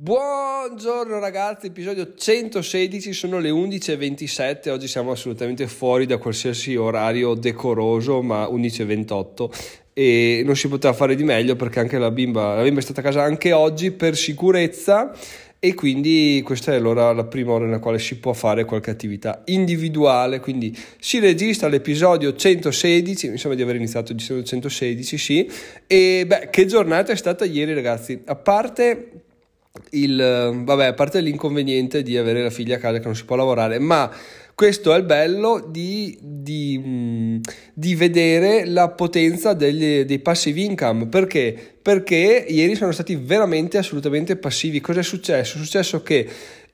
Buongiorno ragazzi, episodio 116, sono le 11.27, oggi siamo assolutamente fuori da qualsiasi orario decoroso, ma 11.28 e non si poteva fare di meglio perché anche la bimba, la bimba è stata a casa anche oggi per sicurezza e quindi questa è l'ora, la prima ora nella quale si può fare qualche attività individuale, quindi si registra l'episodio 116, mi sembra di aver iniziato dicendo 116, sì, e beh, che giornata è stata ieri ragazzi, a parte il, vabbè, a parte l'inconveniente di avere la figlia a casa che non si può lavorare, ma questo è il bello di, di, di vedere la potenza degli, dei passive income. Perché? Perché ieri sono stati veramente assolutamente passivi. Cosa è successo? È successo che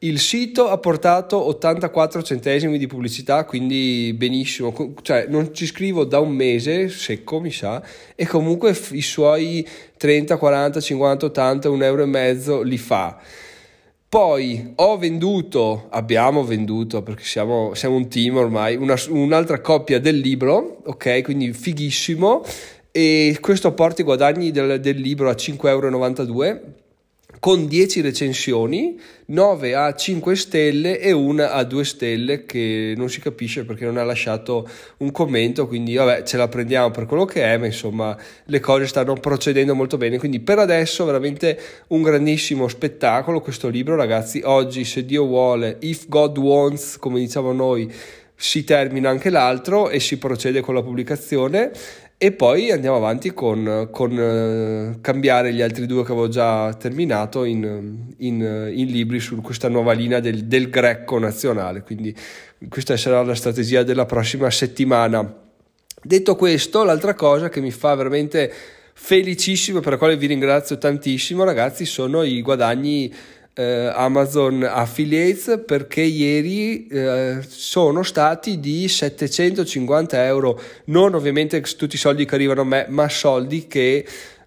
il sito ha portato 84 centesimi di pubblicità, quindi benissimo, cioè non ci scrivo da un mese, secco mi sa, e comunque i suoi 30, 40, 50, 80, un euro e mezzo li fa. Poi ho venduto, abbiamo venduto perché siamo, siamo un team ormai, una, un'altra coppia del libro, ok, quindi fighissimo, e questo porta i guadagni del, del libro a 5,92 euro con 10 recensioni, 9 a 5 stelle e una a 2 stelle che non si capisce perché non ha lasciato un commento, quindi vabbè ce la prendiamo per quello che è, ma insomma le cose stanno procedendo molto bene, quindi per adesso veramente un grandissimo spettacolo questo libro ragazzi, oggi se Dio vuole, if God wants, come diciamo noi, si termina anche l'altro e si procede con la pubblicazione e poi andiamo avanti con, con uh, cambiare gli altri due che avevo già terminato in, in, in libri su questa nuova linea del, del, greco nazionale. Quindi questa sarà la strategia della prossima settimana. Detto questo, l'altra cosa che mi fa veramente felicissimo, per la quale vi ringrazio tantissimo, ragazzi, sono i guadagni eh, Amazon Affiliates perché ieri eh, sono stati di 750 euro, non ovviamente tutti i soldi che arrivano a me, ma soldi che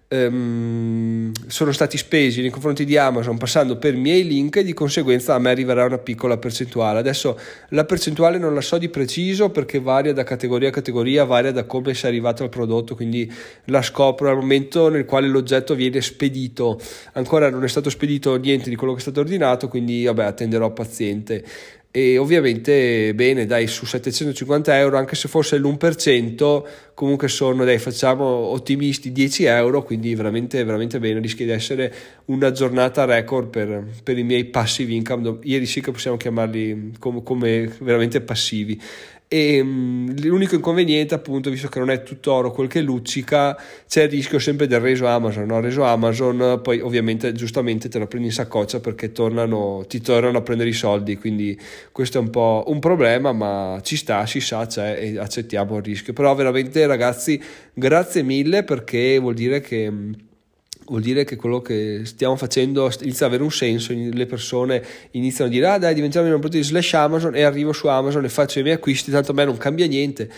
ehm, sono stati spesi nei confronti di Amazon passando per miei link e di conseguenza a me arriverà una piccola percentuale. Adesso la percentuale non la so di preciso perché varia da categoria a categoria, varia da come si è arrivato al prodotto, quindi la scopro al momento nel quale l'oggetto viene spedito. Ancora non è stato spedito niente di quello che è stato ordinato, quindi vabbè attenderò paziente e ovviamente bene dai su 750 euro anche se fosse l'1% comunque sono dai facciamo ottimisti 10 euro quindi veramente veramente bene. Rischia di essere una giornata record per, per i miei passive income ieri sì che possiamo chiamarli come, come veramente passivi e um, l'unico inconveniente appunto visto che non è tutto oro quel che luccica c'è il rischio sempre del reso Amazon no? reso Amazon poi ovviamente giustamente te lo prendi in saccoccia perché tornano, ti tornano a prendere i soldi quindi questo è un po' un problema ma ci sta, si sa c'è e accettiamo il rischio però veramente ragazzi grazie mille perché vuol dire che vuol dire che quello che stiamo facendo inizia ad avere un senso, le persone iniziano a dire ah dai diventiamo un prodotto di slash Amazon e arrivo su Amazon e faccio i miei acquisti, tanto a me non cambia niente.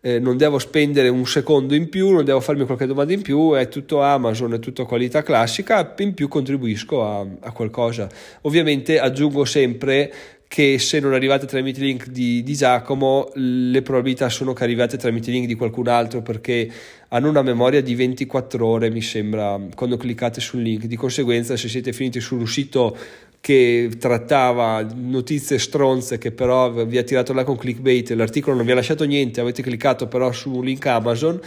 Eh, non devo spendere un secondo in più, non devo farmi qualche domanda in più, è tutto Amazon, è tutto qualità classica, in più contribuisco a, a qualcosa. Ovviamente aggiungo sempre che se non arrivate tramite link di, di, Giacomo, le probabilità sono che arrivate tramite link di qualcun altro perché hanno una memoria di 24 ore, mi sembra, quando cliccate sul link. Di conseguenza, se siete finiti su un sito che trattava notizie stronze che però vi ha tirato là con clickbait, l'articolo non vi ha lasciato niente, avete cliccato però su un link Amazon,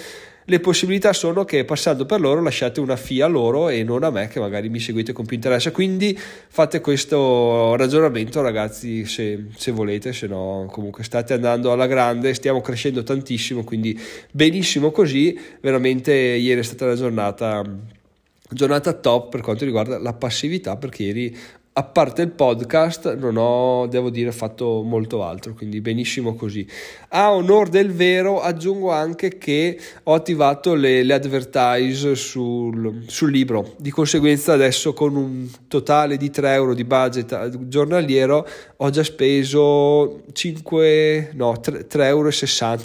le possibilità sono che passando per loro lasciate una FIA loro e non a me che magari mi seguite con più interesse. Quindi fate questo ragionamento ragazzi se, se volete se no comunque state andando alla grande stiamo crescendo tantissimo quindi benissimo così. Veramente ieri è stata una giornata giornata top per quanto riguarda la passività perché ieri a parte il podcast non ho, devo dire, fatto molto altro, quindi benissimo così. A onor del vero aggiungo anche che ho attivato le, le advertise sul, sul, libro, di conseguenza adesso con un totale di 3 euro di budget giornaliero ho già speso 5, no, 3,60 euro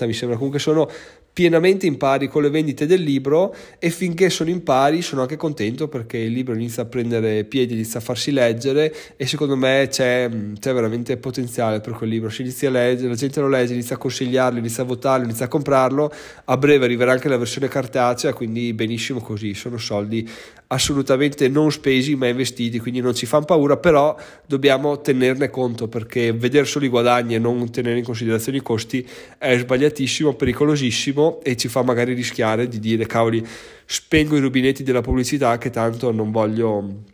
mi sembra, comunque sono pienamente in pari con le vendite del libro e finché sono in pari sono anche contento perché il libro inizia a prendere piedi, inizia a farsi leggere e secondo me c'è, c'è veramente potenziale per quel libro. Si inizia a leggere, la gente lo legge, inizia a consigliarlo, inizia a votarlo, inizia a comprarlo, a breve arriverà anche la versione cartacea, quindi benissimo così, sono soldi assolutamente non spesi ma investiti, quindi non ci fanno paura, però dobbiamo tenerne conto perché vedere solo i guadagni e non tenere in considerazione i costi è sbagliatissimo, pericolosissimo e ci fa magari rischiare di dire cavoli spengo i rubinetti della pubblicità che tanto non voglio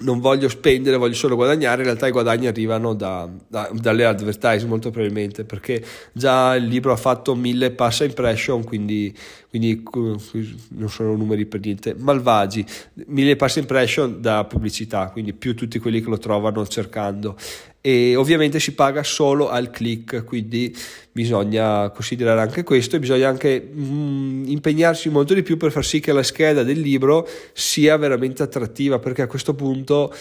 non voglio spendere, voglio solo guadagnare, in realtà i guadagni arrivano da, da, dalle advertise molto probabilmente, perché già il libro ha fatto mille passa impression, quindi, quindi non sono numeri per niente. Malvagi, mille passa impression da pubblicità, quindi più tutti quelli che lo trovano cercando e ovviamente si paga solo al click, quindi bisogna considerare anche questo e bisogna anche mm, impegnarsi molto di più per far sì che la scheda del libro sia veramente attrattiva, perché a questo punto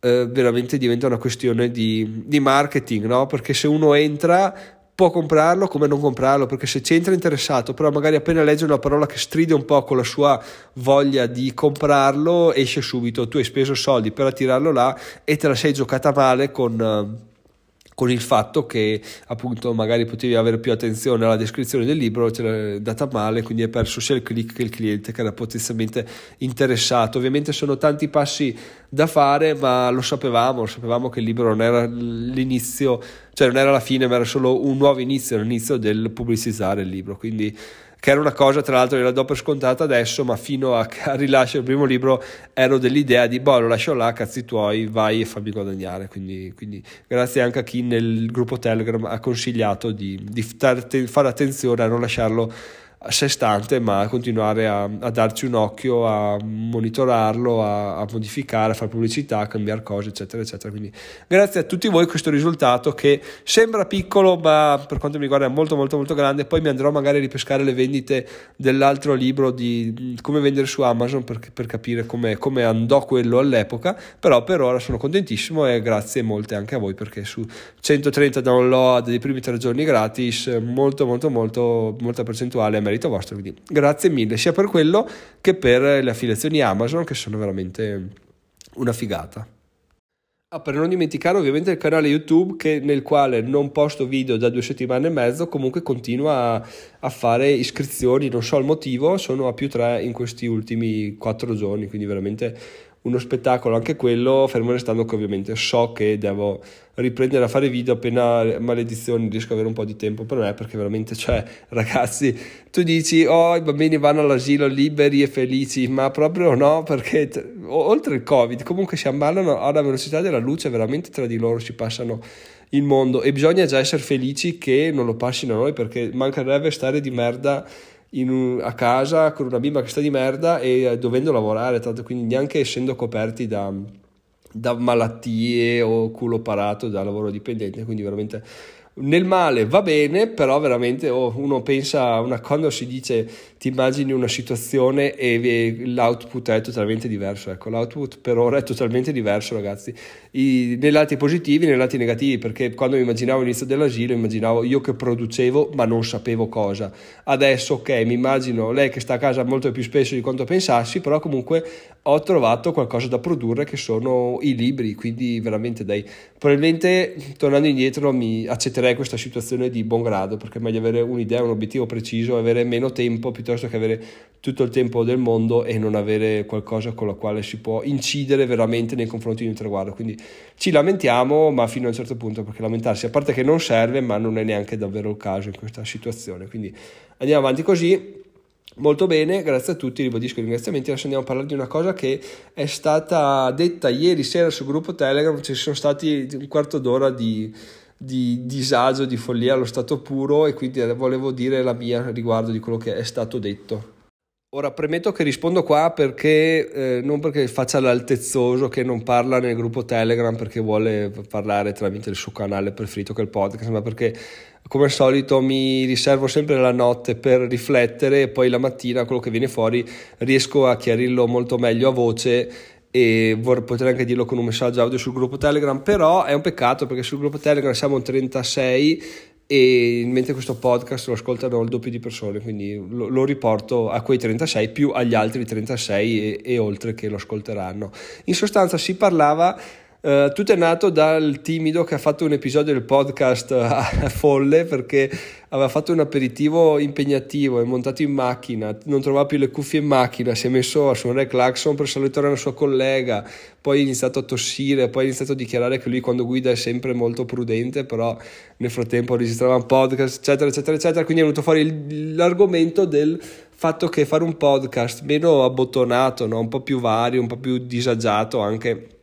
eh, veramente diventa una questione di, di marketing, no? perché se uno entra può comprarlo come non comprarlo, perché se c'entra interessato, però magari appena legge una parola che stride un po' con la sua voglia di comprarlo, esce subito, tu hai speso soldi per attirarlo là e te la sei giocata male con con il fatto che appunto magari potevi avere più attenzione alla descrizione del libro, ce l'hai data male, quindi hai perso sia il click che il cliente che era potenzialmente interessato. Ovviamente sono tanti passi da fare, ma lo sapevamo, sapevamo che il libro non era l'inizio, cioè non era la fine, ma era solo un nuovo inizio, l'inizio del pubblicizzare il libro. Quindi che era una cosa tra l'altro che la do per scontata adesso, ma fino a, rilascio del primo libro ero dell'idea di, boh, lo lascio là, cazzi tuoi, vai e fammi guadagnare. Quindi, quindi grazie anche a chi nel gruppo Telegram ha consigliato di, di fare attenzione a non lasciarlo a sé stante, ma continuare a, a, darci un occhio, a monitorarlo, a, a, modificare, a fare pubblicità, a cambiare cose, eccetera, eccetera. Quindi grazie a tutti voi questo risultato che sembra piccolo, ma per quanto mi riguarda è molto, molto, molto grande. Poi mi andrò magari a ripescare le vendite dell'altro libro di come vendere su Amazon per, per capire come, come andò quello all'epoca. Però per ora sono contentissimo e grazie molte anche a voi perché su 130 download dei primi tre giorni gratis, molto, molto, molto, molta percentuale merito vostro. Quindi grazie mille sia per quello che per le affiliazioni Amazon che sono veramente una figata. Ah, per non dimenticare ovviamente il canale YouTube che, nel quale non posto video da due settimane e mezzo, comunque continua a, a, fare iscrizioni, non so il motivo, sono a più tre in questi ultimi quattro giorni, quindi veramente uno spettacolo anche quello, fermo restando che ovviamente so che devo riprendere a fare video appena maledizioni riesco ad avere un po' di tempo per me perché veramente cioè ragazzi tu dici oh i bambini vanno all'asilo liberi e felici ma proprio no perché t- oltre il covid comunque si ammallano alla velocità della luce veramente tra di loro si passano il mondo e bisogna già essere felici che non lo passino a noi perché mancherebbe stare di merda un, a casa con una bimba che sta di merda e eh, dovendo lavorare, tanto quindi neanche essendo coperti da, da malattie o culo parato da lavoro dipendente, quindi veramente nel male va bene, però veramente oh, uno pensa, una, quando si dice ti immagini una situazione e l'output è totalmente diverso, ecco, l'output per ora è totalmente diverso ragazzi, I, nei lati positivi e nei lati negativi, perché quando immaginavo l'inizio dell'asilo immaginavo io che producevo ma non sapevo cosa, adesso ok, mi immagino lei che sta a casa molto più spesso di quanto pensassi, però comunque ho trovato qualcosa da produrre che sono i libri, quindi veramente dai, probabilmente tornando indietro mi accetterei questa situazione di buon grado, perché è meglio avere un'idea, un obiettivo preciso, avere meno tempo piuttosto che avere tutto il tempo del mondo e non avere qualcosa con la quale si può incidere veramente nei confronti di un traguardo. Quindi ci lamentiamo, ma fino a un certo punto, perché lamentarsi, a parte che non serve, ma non è neanche davvero il caso in questa situazione. Quindi andiamo avanti così. Molto bene, grazie a tutti, ribadisco i ringraziamenti. Adesso andiamo a parlare di una cosa che è stata detta ieri sera sul gruppo Telegram. Ci sono stati un quarto d'ora di, di disagio, di follia allo stato puro e quindi volevo dire la mia riguardo di quello che è stato detto. Ora premetto che rispondo qua perché eh, non perché faccia l'altezzoso che non parla nel gruppo Telegram perché vuole parlare tramite il suo canale preferito che è il podcast, ma perché come al solito mi riservo sempre la notte per riflettere e poi la mattina quello che viene fuori riesco a chiarirlo molto meglio a voce e vorrei poter anche dirlo con un messaggio audio sul gruppo Telegram, però è un peccato perché sul gruppo Telegram siamo 36 e mentre questo podcast lo ascoltano il doppio di persone, quindi lo, lo riporto a quei 36 più agli altri 36 e, e oltre che lo ascolteranno. In sostanza si parlava Uh, tutto è nato dal timido che ha fatto un episodio del podcast uh, folle perché aveva fatto un aperitivo impegnativo, è montato in macchina, non trovava più le cuffie in macchina, si è messo a suonare il clacson per salutare una sua collega, poi ha iniziato a tossire, poi ha iniziato a dichiarare che lui quando guida è sempre molto prudente, però nel frattempo registrava un podcast, eccetera, eccetera, eccetera, quindi è venuto fuori il, l'argomento del fatto che fare un podcast meno abbottonato, no? un po' più vario, un po' più disagiato anche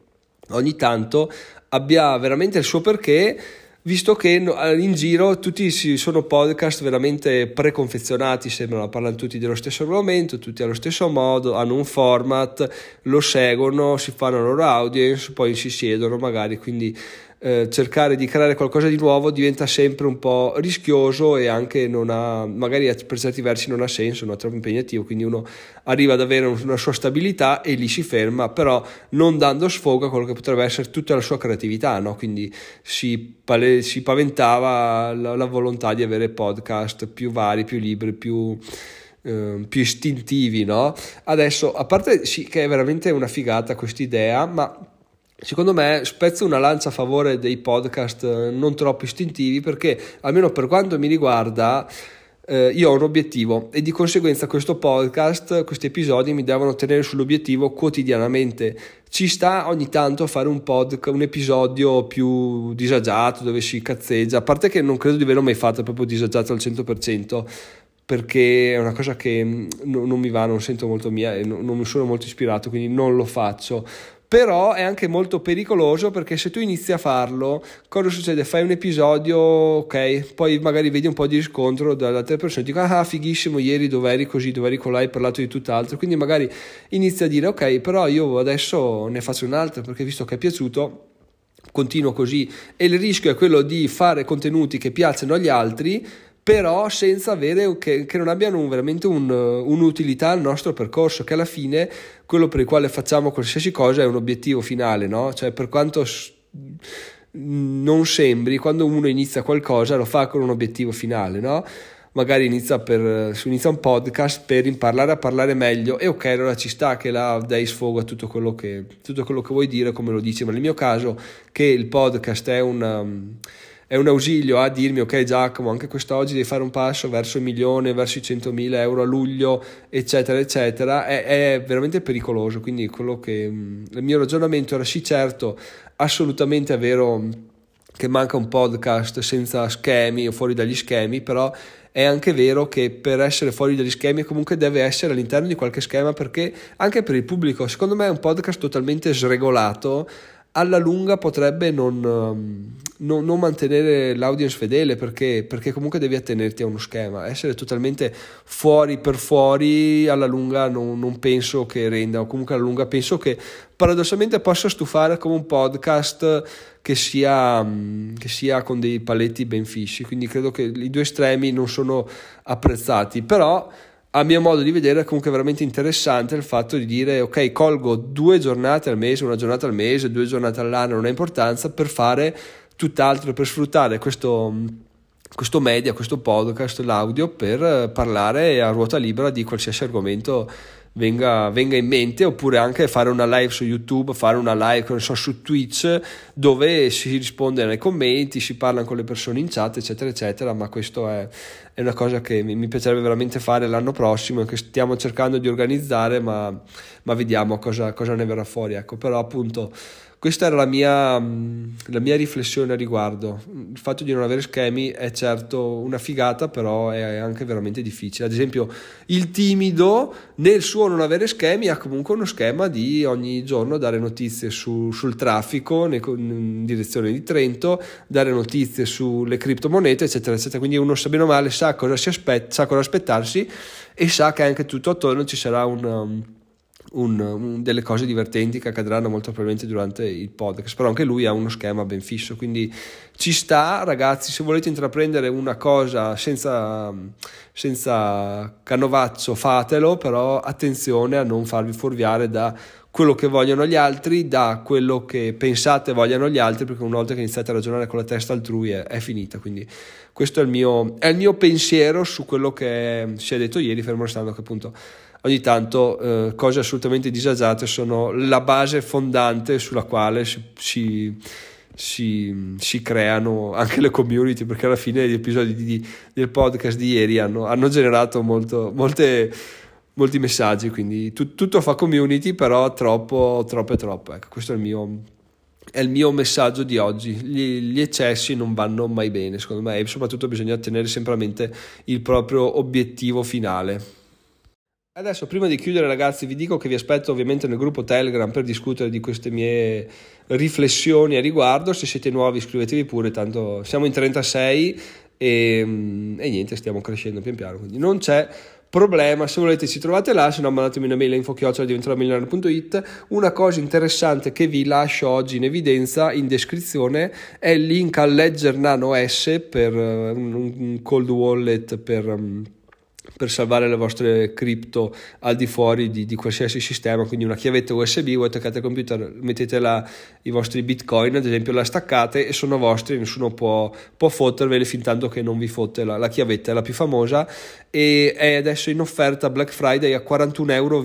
ogni tanto abbia veramente il suo perché visto che in giro tutti sono podcast veramente preconfezionati, sembrano, parlano tutti dello stesso argomento, tutti allo stesso modo, hanno un format, lo seguono, si fanno la loro audience, poi si siedono magari, quindi eh, cercare di creare qualcosa di nuovo diventa sempre un po' rischioso e anche non ha, magari per certi versi non ha senso, non è troppo impegnativo, quindi uno arriva ad avere una sua stabilità e lì si ferma, però non dando sfogo a quello che potrebbe essere tutta la sua creatività, no? quindi si, pale, si paventava la, la, volontà di avere podcast più vari, più libri, più... Uh, più istintivi, no? Adesso, a parte sì, che è veramente una figata questa idea, ma secondo me spezzo una lancia a favore dei podcast eh, non troppo istintivi perché almeno per quanto mi riguarda eh, io ho un obiettivo e di conseguenza questo podcast, questi episodi mi devono tenere sull'obiettivo quotidianamente. Ci sta ogni tanto a fare un podcast, un episodio più disagiato dove si cazzeggia, a parte che non credo di averlo mai fatto proprio disagiato al 100%, perché è una cosa che mm, non mi va, non sento molto mia e non mi sono molto ispirato, quindi non lo faccio però è anche molto pericoloso perché se tu inizi a farlo, cosa succede? Fai un episodio, ok, poi magari vedi un po' di riscontro dalle altre persone, dico ah fighissimo, ieri dov'eri così, dov'eri con hai parlato di tutt'altro, quindi magari inizi a dire ok, però io adesso ne faccio un altro perché visto che è piaciuto continuo così e il rischio è quello di fare contenuti che piacciono agli altri però senza avere che, che non abbiano un, veramente un, un'utilità al nostro percorso, che alla fine quello per il quale facciamo qualsiasi cosa è un obiettivo finale, no? Cioè per quanto non sembri, quando uno inizia qualcosa lo fa con un obiettivo finale, no? Magari inizia, per, inizia un podcast per imparare a parlare meglio e ok, allora ci sta che la dai sfogo a tutto quello che, tutto quello che vuoi dire, come lo dici, ma nel mio caso che il podcast è un è un ausilio a dirmi ok Giacomo anche quest'oggi devi fare un passo verso il milione, verso i 100.000 euro a luglio eccetera eccetera. È, è veramente pericoloso quindi quello che mm, il mio ragionamento era sì certo assolutamente è vero che manca un podcast senza schemi o fuori dagli schemi però è anche vero che per essere fuori dagli schemi comunque deve essere all'interno di qualche schema perché anche per il pubblico secondo me è un podcast totalmente sregolato alla lunga potrebbe non, um, non, non, mantenere l'audience fedele perché, perché, comunque devi attenerti a uno schema. Essere totalmente fuori per fuori alla lunga non, non, penso che renda, o comunque alla lunga penso che paradossalmente possa stufare come un podcast che sia, um, che sia con dei paletti ben fissi. Quindi credo che i due estremi non sono apprezzati, però a mio modo di vedere è comunque veramente interessante il fatto di dire ok colgo due giornate al mese, una giornata al mese, due giornate all'anno, non ha importanza per fare tutt'altro, per sfruttare questo, questo media, questo podcast, l'audio per parlare a ruota libera di qualsiasi argomento venga, venga, in mente oppure anche fare una live su YouTube, fare una live so, su Twitch dove si risponde nei commenti, si parla con le persone in chat eccetera eccetera ma questo è, è una cosa che mi, mi, piacerebbe veramente fare l'anno prossimo e che stiamo cercando di organizzare ma, ma vediamo cosa, cosa ne verrà fuori ecco. Però appunto questa era la mia, la mia, riflessione a riguardo. Il fatto di non avere schemi è certo una figata, però è anche veramente difficile. Ad esempio, il timido nel suo non avere schemi ha comunque uno schema di ogni giorno dare notizie su, sul traffico in direzione di Trento, dare notizie sulle criptomonete, eccetera, eccetera. Quindi uno sa bene o male, sa cosa, si aspetta, sa cosa aspettarsi e sa che anche tutto attorno ci sarà un un, un, delle cose divertenti che accadranno molto probabilmente durante il podcast, però anche lui ha uno schema ben fisso, quindi ci sta ragazzi, se volete intraprendere una cosa senza, senza canovaccio fatelo, però attenzione a non farvi fuorviare da quello che vogliono gli altri da quello che pensate vogliano gli altri, perché una volta che iniziate a ragionare con la testa altrui è, è finita. Quindi questo è il, mio, è il mio pensiero su quello che si è detto ieri, fermo restando che appunto ogni tanto eh, cose assolutamente disagiate sono la base fondante sulla quale si, si, si, si, creano anche le community perché alla fine gli episodi di, del podcast di ieri hanno, hanno generato molto, molte, molti messaggi quindi tu, tutto fa community però troppo troppo è troppo ecco questo è il mio è il mio messaggio di oggi. Gli, gli, eccessi non vanno mai bene, secondo me, e soprattutto bisogna tenere sempre a mente il proprio obiettivo finale. Adesso, prima di chiudere, ragazzi, vi dico che vi aspetto ovviamente nel gruppo Telegram per discutere di queste mie riflessioni a riguardo. Se siete nuovi, iscrivetevi pure, tanto siamo in 36 e, e niente, stiamo crescendo pian piano. Quindi non c'è problema. Se volete, ci trovate là. Se no, mandatemi una mail a info-diventeromilionario.it. Una cosa interessante che vi lascio oggi in evidenza in descrizione è il link al Ledger Nano S per uh, un, un cold wallet per. Um, per salvare le vostre cripto al di fuori di, di, qualsiasi sistema, quindi una chiavetta USB, voi attaccate al computer, mettete là i vostri bitcoin, ad esempio la staccate e sono vostri, nessuno può, può fotterveli fin tanto che non vi fotte la, la chiavetta, è la più famosa. E è adesso in offerta Black Friday a 41,30 euro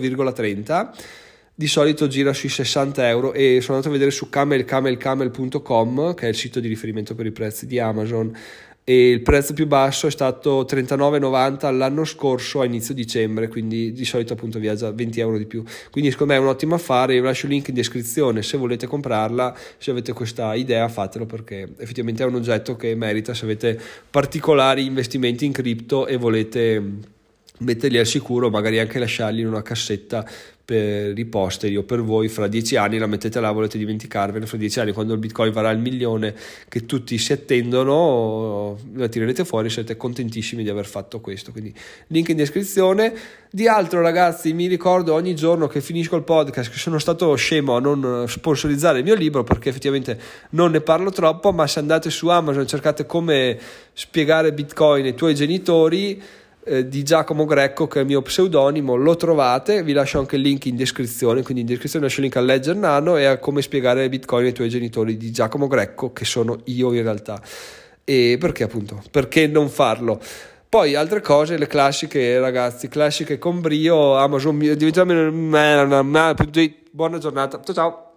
di solito gira sui 60 euro e sono andato a vedere su camelcamelcamel.com che è il sito di riferimento per i prezzi di Amazon e il prezzo più basso è stato 39,90 l'anno scorso a inizio dicembre, quindi di solito appunto viaggia 20 euro di più. Quindi secondo me è un ottimo affare, vi lascio il link in descrizione se volete comprarla, se avete questa idea fatelo perché effettivamente è un oggetto che merita se avete particolari investimenti in cripto e volete metterli al sicuro, magari anche lasciarli in una cassetta per i posteri o per voi fra dieci anni la mettete là, volete dimenticarvene fra dieci anni. Quando il bitcoin varrà il milione che tutti si attendono la tirerete fuori siete contentissimi di aver fatto questo. Quindi link in descrizione. Di altro ragazzi mi ricordo ogni giorno che finisco il podcast che sono stato scemo a non sponsorizzare il mio libro perché effettivamente non ne parlo troppo ma se andate su Amazon cercate come spiegare bitcoin ai tuoi genitori eh, di Giacomo Greco che è il mio pseudonimo lo trovate vi lascio anche il link in descrizione quindi in descrizione lascio il link al Ledger Nano e a come spiegare bitcoin ai tuoi genitori di Giacomo Greco che sono io in realtà e perché appunto perché non farlo poi altre cose, le classiche ragazzi, classiche con brio, Amazon, diventiamo buona giornata, ciao ciao.